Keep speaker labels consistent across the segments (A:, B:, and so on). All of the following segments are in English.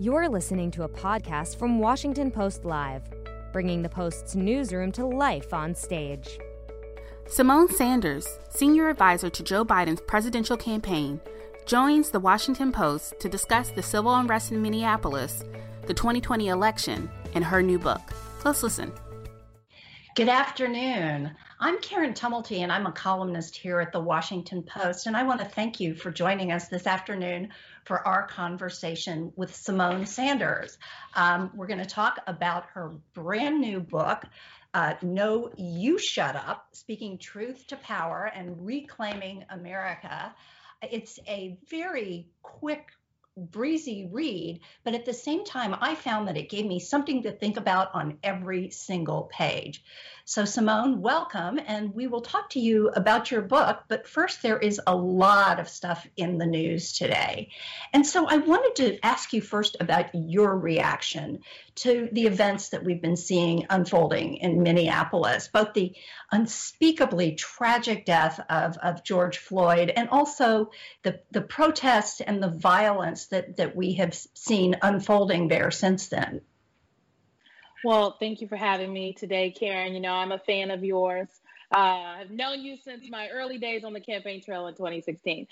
A: You're listening to a podcast from Washington Post Live, bringing the Post's newsroom to life on stage.
B: Symone Sanders, senior advisor to Joe Biden's presidential campaign, joins the Washington Post to discuss the civil unrest in Minneapolis, the 2020 election, and her new book. Let's listen.
C: Good afternoon. I'm Karen Tumulty, and I'm a columnist here at the Washington Post. And I want to thank you for joining us this afternoon for our conversation with Symone Sanders. Um, we're going to talk about her brand new book, uh, No You Shut Up Speaking Truth to Power and Reclaiming America. It's a very quick breezy read, but at the same time, I found that it gave me something to think about on every single page. So, Symone, welcome, and we will talk to you about your book. But first, there is a lot of stuff in the news today. And so, I wanted to ask you first about your reaction to the events that we've been seeing unfolding in Minneapolis, both the unspeakably tragic death of, of George Floyd and also the, the protests and the violence that, that we have seen unfolding there since then.
D: Well, thank you for having me today, Karen. You know, I'm a fan of yours. Uh, I've known you since my early days on the campaign trail in 2016.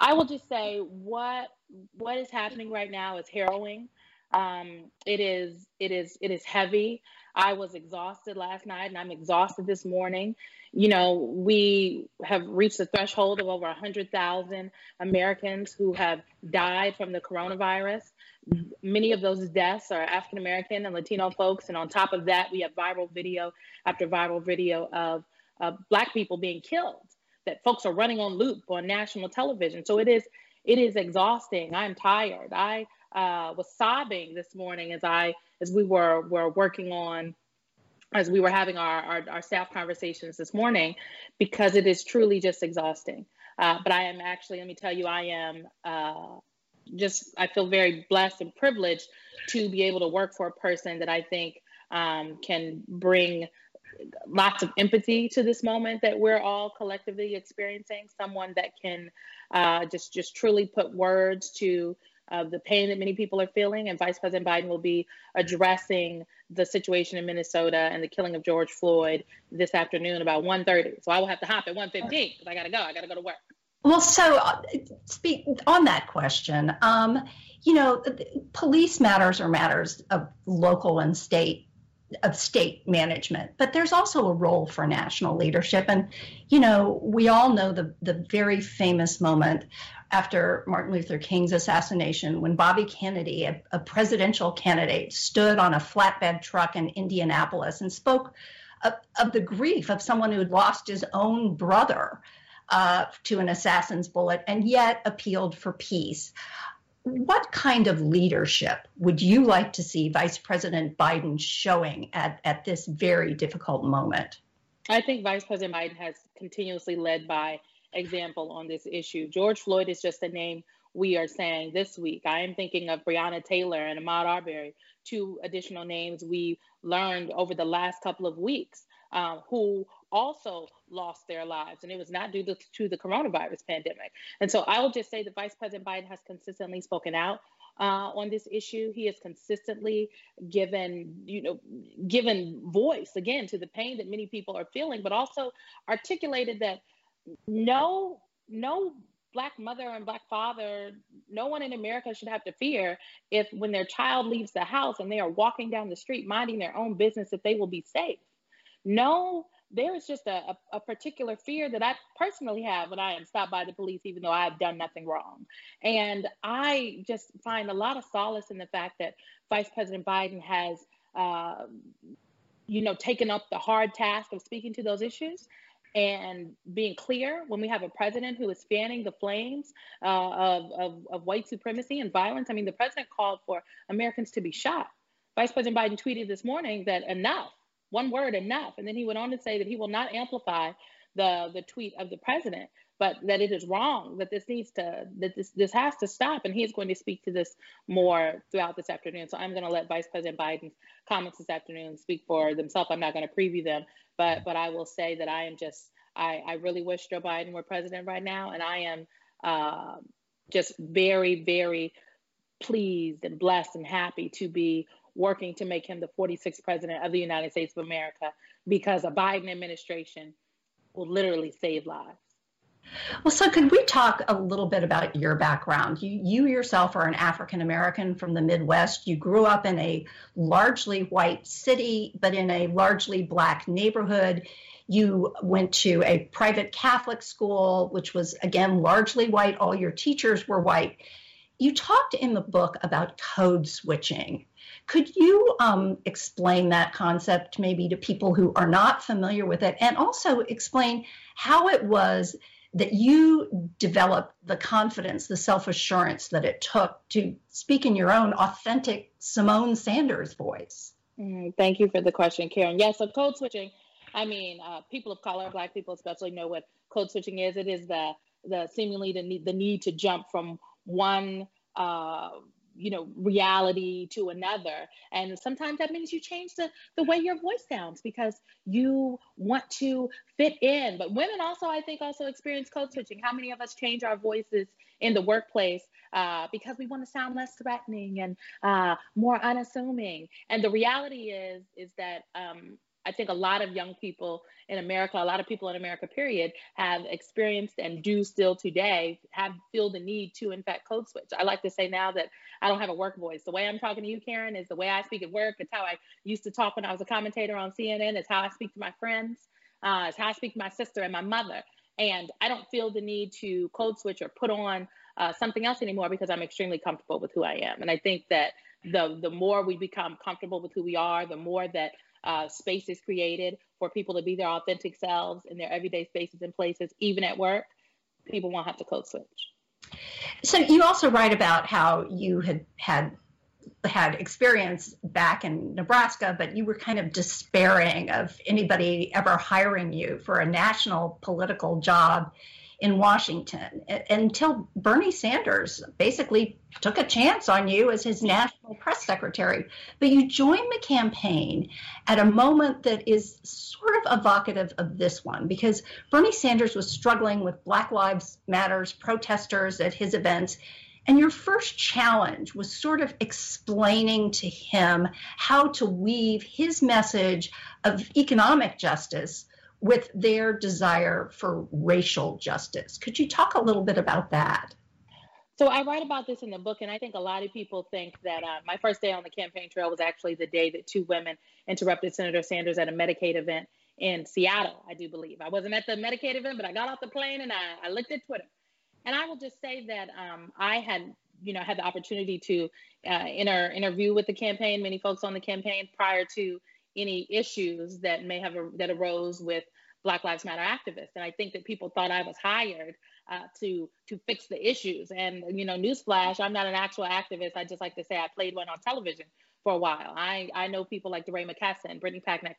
D: I will just say what what is happening right now is harrowing. Um, it is it is it is heavy. I was exhausted last night, and I'm exhausted this morning. You know, we have reached the threshold of over 100,000 Americans who have died from the coronavirus. Many of those deaths are African American and Latino folks. And on top of that, we have viral video after viral video of uh, Black people being killed that folks are running on loop on national television. So it is it is exhausting. I'm tired. I uh, was sobbing this morning as I as we were were working on as we were having our, our, our staff conversations this morning because it is truly just exhausting. Uh, but I am actually, let me tell you, I am uh, just I feel very blessed and privileged to be able to work for a person that I think um, can bring lots of empathy to this moment that we're all collectively experiencing. Someone that can uh, just just truly put words to uh, the pain that many people are feeling. And Vice President Biden will be addressing the situation in Minnesota and the killing of George Floyd this afternoon about 1.30. So I will have to hop at 1.15 because I got to go. I got to go to work.
C: Well, so uh, speak on that question. Um, you know, police matters are matters of local and state of state management, but there's also a role for national leadership. And you know, we all know the the very famous moment after Martin Luther King's assassination when Bobby Kennedy, a, a presidential candidate, stood on a flatbed truck in Indianapolis and spoke of, of the grief of someone who had lost his own brother uh, to an assassin's bullet and yet appealed for peace. What kind of leadership would you like to see Vice President Biden showing at, at this very difficult moment?
D: I think Vice President Biden has continuously led by example on this issue. George Floyd is just a name we are saying this week. I am thinking of Breonna Taylor and Ahmaud Arbery, two additional names we learned over the last couple of weeks, uh, who also lost their lives, and it was not due to, to, the coronavirus pandemic. And so I will just say that Vice President Biden has consistently spoken out uh, on this issue. He has consistently given, you know, given voice again to the pain that many people are feeling, but also articulated that no, no black mother and black father, no one in America should have to fear if when their child leaves the house and they are walking down the street minding their own business that they will be safe. No there is just a, a, a, particular fear that I personally have when I am stopped by the police, even though I have done nothing wrong. And I just find a lot of solace in the fact that Vice President Biden has, uh, you know, taken up the hard task of speaking to those issues and being clear when we have a president who is fanning the flames uh, of, of, of white supremacy and violence. I mean, the president called for Americans to be shot. Vice President Biden tweeted this morning that enough one word enough. And then he went on to say that he will not amplify the the tweet of the president, but that it is wrong, that this needs to that this this has to stop. And he is going to speak to this more throughout this afternoon. So I'm going to let Vice President Biden's comments this afternoon speak for themselves. I'm not going to preview them, but but I will say that I am just I, I really wish Joe Biden were president right now, and I am uh, just very very pleased and blessed and happy to be working to make him the 46th president of the United States of America because a Biden administration will literally save lives.
C: Well, so could we talk a little bit about your background? You, you yourself are an African American from the Midwest. You grew up in a largely white city, but in a largely black neighborhood. You went to a private Catholic school, which was again largely white. All your teachers were white. You talked in the book about code switching. Could you um, explain that concept maybe to people who are not familiar with it and also explain how it was that you developed the confidence, the self assurance that it took to speak in your own authentic Symone Sanders voice?
D: Mm, thank you for the question, Karen. Yes, so code switching. I mean, uh, people of color, Black people especially, know what code switching is. It is the the seemingly the need the need to jump from one uh, you know reality to another. And sometimes that means you change the the way your voice sounds because you want to fit in. But women also i think also experience code switching. How many of us change our voices in the workplace uh, because we want to sound less threatening and uh, more unassuming? And the reality is is that um, I think a lot of young people in America, a lot of people in America, period, have experienced and do still today have feel the need to, in fact, code switch. I like to say now that I don't have a work voice. The way I'm talking to you, Karen, is the way I speak at work. It's how I used to talk when I was a commentator on CNN. It's how I speak to my friends. Uh, it's how I speak to my sister and my mother. And I don't feel the need to code switch or put on uh, something else anymore because I'm extremely comfortable with who I am. And I think that the the more we become comfortable with who we are, the more that uh, space is created for people to be their authentic selves in their everyday spaces and places, even at work, people won't have to code switch.
C: So you also write about how you had had had experience back in Nebraska, but you were kind of despairing of anybody ever hiring you for a national political job in Washington until Bernie Sanders basically took a chance on you as his national press secretary. But you joined the campaign at a moment that is sort of evocative of this one because Bernie Sanders was struggling with Black Lives Matters protesters at his events. And your first challenge was sort of explaining to him how to weave his message of economic justice with their desire for racial justice. Could you talk a little bit about that?
D: So I write about this in the book, and I think a lot of people think that uh, my first day on the campaign trail was actually the day that two women interrupted Senator Sanders at a Medicaid event in Seattle, I do believe. I wasn't at the Medicaid event, but I got off the plane and I, I looked at Twitter. And I will just say that um, I had, you know, had the opportunity to uh, inter- interview with the campaign, many folks on the campaign prior to any issues that may have that arose with Black Lives Matter activists. And I think that people thought I was hired uh, to to fix the issues. And you know, newsflash, I'm not an actual activist. I just like to say I played one on television for a while. I I know people like DeRay McKesson, Brittany Packnett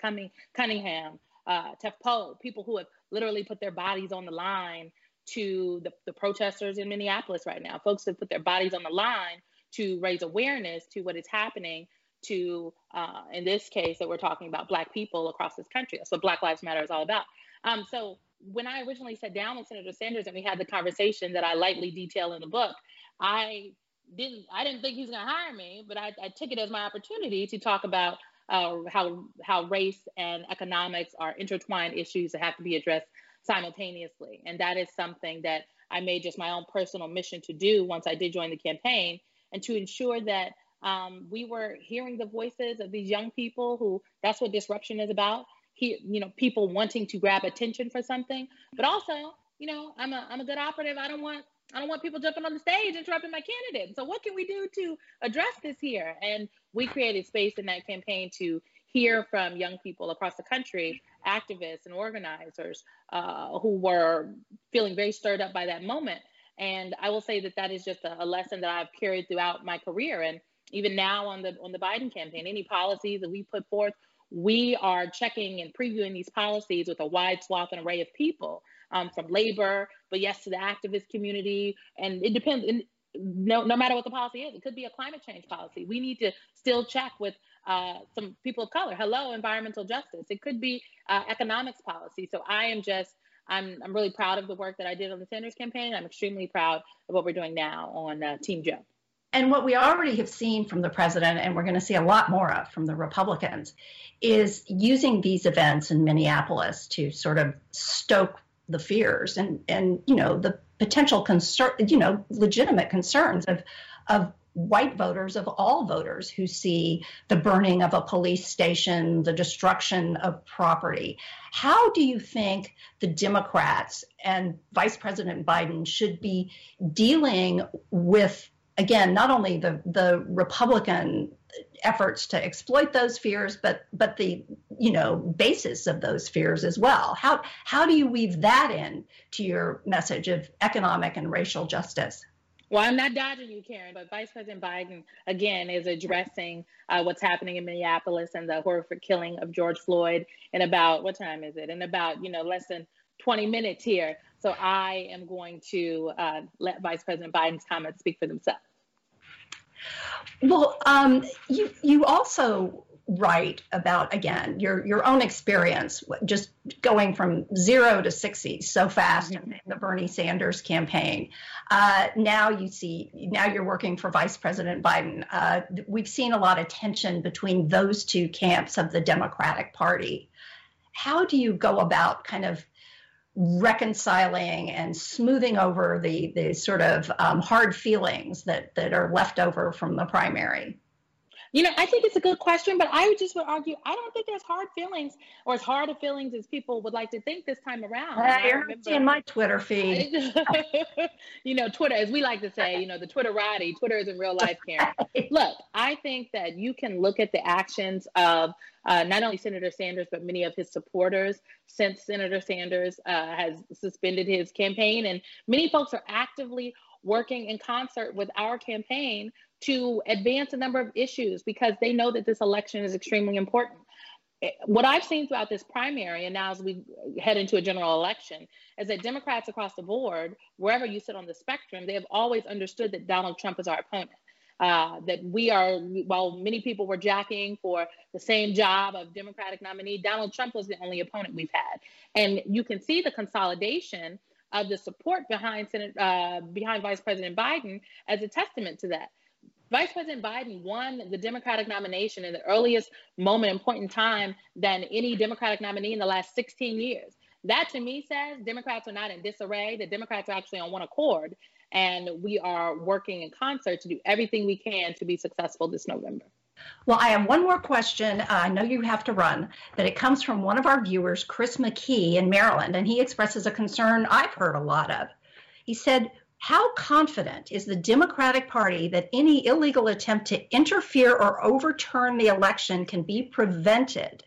D: Cunningham, uh, Tef Poe, people who have literally put their bodies on the line to the, the protesters in Minneapolis right now. Folks have put their bodies on the line to raise awareness to what is happening to, uh, in this case, that we're talking about Black people across this country. That's what Black Lives Matter is all about. Um, so when I originally sat down with Senator Sanders and we had the conversation that I lightly detail in the book, I didn't I didn't think he's going to hire me, but I, I, took it as my opportunity to talk about uh, how how race and economics are intertwined issues that have to be addressed simultaneously, and that is something that I made just my own personal mission to do once I did join the campaign, and to ensure that um, we were hearing the voices of these young people who that's what disruption is about. He, you know, people wanting to grab attention for something, but also, you know, I'm a I'm a good operative. I don't want I don't want people jumping on the stage interrupting my candidate. So what can we do to address this here? And we created space in that campaign to hear from young people across the country, activists and organizers uh, who were feeling very stirred up by that moment. And I will say that that is just a, a lesson that I've carried throughout my career. And even now on the on the Biden campaign, any policies that we put forth, we are checking and previewing these policies with a wide swath and array of people, um, from labor, but yes, to the activist community, and it depends. And no, no matter what the policy is, it could be a climate change policy. We need to still check with uh, some people of color. Hello, environmental justice. It could be uh, economics policy. So I am just I'm, I'm really proud of the work that I did on the Sanders campaign. I'm extremely proud of what we're doing now on uh, Team Joe.
C: And what we already have seen from the president, and we're going to see a lot more of from the Republicans, is using these events in Minneapolis to sort of stoke the fears and and you know the potential concern, you know, legitimate concerns of of white voters of all voters who see the burning of a police station, the destruction of property. How do you think the Democrats and Vice President Biden should be dealing with again not only the the Republican efforts to exploit those fears, but but the you know basis of those fears as well. How how do you weave that in to your message of economic and racial justice?
D: Well, I'm not dodging you, Karen, but Vice President Biden, again, is addressing uh, what's happening in Minneapolis and the horrific killing of George Floyd in about, what time is it? In about, you know, less than 20 minutes here. So I am going to uh, let Vice President Biden's comments speak for themselves.
C: Well, um, you you also write about again your your own experience just going from zero to 60 so fast mm-hmm. in the bernie sanders campaign. Uh, now you see now you're working for vice president biden. Uh, we've seen a lot of tension between those two camps of the democratic party. How do you go about kind of reconciling and smoothing over the the sort of um, hard feelings that that are left over from the primary?
D: You know, I think it's a good question, but I would just would argue I don't think there's hard feelings or as hard of feelings as people would like to think this time around.
C: Uh, you're seeing my Twitter feed.
D: you know, Twitter, as we like to say, you know, the Twitterati. Twitter is in real life, Karen. Look, I think that you can look at the actions of uh, not only Senator Sanders, but many of his supporters since Senator Sanders uh, has suspended his campaign. And many folks are actively working in concert with our campaign to advance a number of issues because they know that this election is extremely important. What I've seen throughout this primary, and now as we head into a general election, is that Democrats across the board, wherever you sit on the spectrum, they have always understood that Donald Trump is our opponent. Uh, that we are, while many people were jockeying for the same job of Democratic nominee, Donald Trump was the only opponent we've had. And you can see the consolidation of the support behind Senate, uh, behind Vice President Biden as a testament to that. Vice President Biden won the Democratic nomination in the earliest moment and point in time than any Democratic nominee in the last 16 years. That to me says Democrats are not in disarray, the Democrats are actually on one accord, and we are working in concert to do everything we can to be successful this November.
C: Well, I have one more question. Uh, I know you have to run, but it comes from one of our viewers, Chris McKee in Maryland, and he expresses a concern I've heard a lot of. He said, how confident is the Democratic Party that any illegal attempt to interfere or overturn the election can be prevented?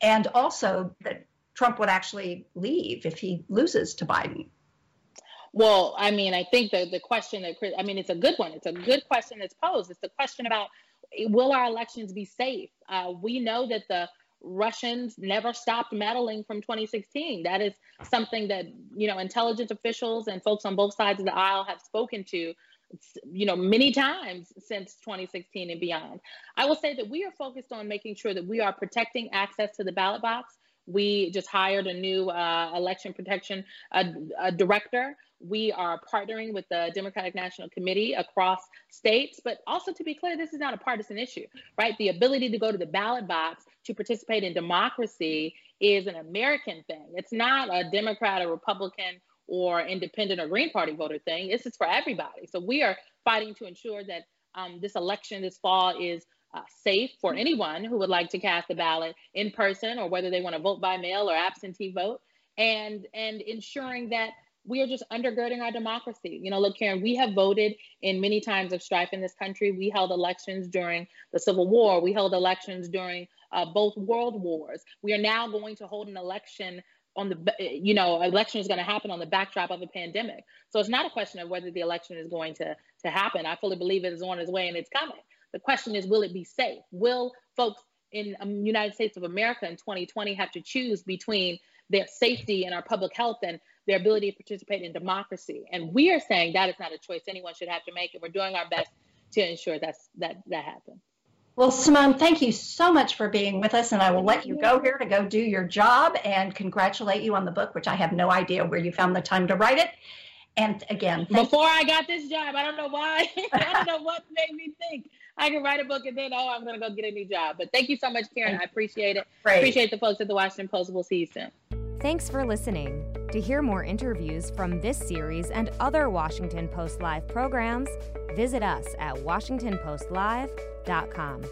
C: And also that Trump would actually leave if he loses to Biden?
D: Well, I mean, I think the, the question that, Chris, I mean, it's a good one. It's a good question that's posed. It's the question about will our elections be safe? Uh, we know that the Russians never stopped meddling from 2016. That is something that, you know, intelligence officials and folks on both sides of the aisle have spoken to, you know, many times since 2016 and beyond. I will say that we are focused on making sure that we are protecting access to the ballot box. We just hired a new uh, election protection director we are partnering with the Democratic National Committee across states, but also to be clear, this is not a partisan issue, right? The ability to go to the ballot box to participate in democracy is an American thing. It's not a Democrat or Republican or independent or Green Party voter thing. This is for everybody. So we are fighting to ensure that um, this election this fall is uh, safe for anyone who would like to cast a ballot in person or whether they want to vote by mail or absentee vote and and ensuring that we are just undergirding our democracy. You know, look, Karen, we have voted in many times of strife in this country. We held elections during the Civil War. We held elections during uh, both world wars. We are now going to hold an election on the, you know, election is going to happen on the backdrop of a pandemic. So it's not a question of whether the election is going to to happen. I fully believe it is on its way and it's coming. The question is, will it be safe? Will folks in the um, United States of America in 2020 have to choose between their safety and our public health and their ability to participate in democracy. And we are saying that is not a choice anyone should have to make, and we're doing our best to ensure that's, that that happens.
C: Well, Symone, thank you so much for being with us, and I will let you go here to go do your job and congratulate you on the book, which I have no idea where you found the time to write it. And again,
D: before I got this job, I don't know why. I don't know what made me think I can write a book and then, oh, I'm going to go get a new job. But thank you so much, Karen. I appreciate it. Great. Appreciate the folks at the Washington Post. We'll see you soon.
A: Thanks for listening. To hear more interviews from this series and other Washington Post Live programs, visit us at WashingtonPostLive.com.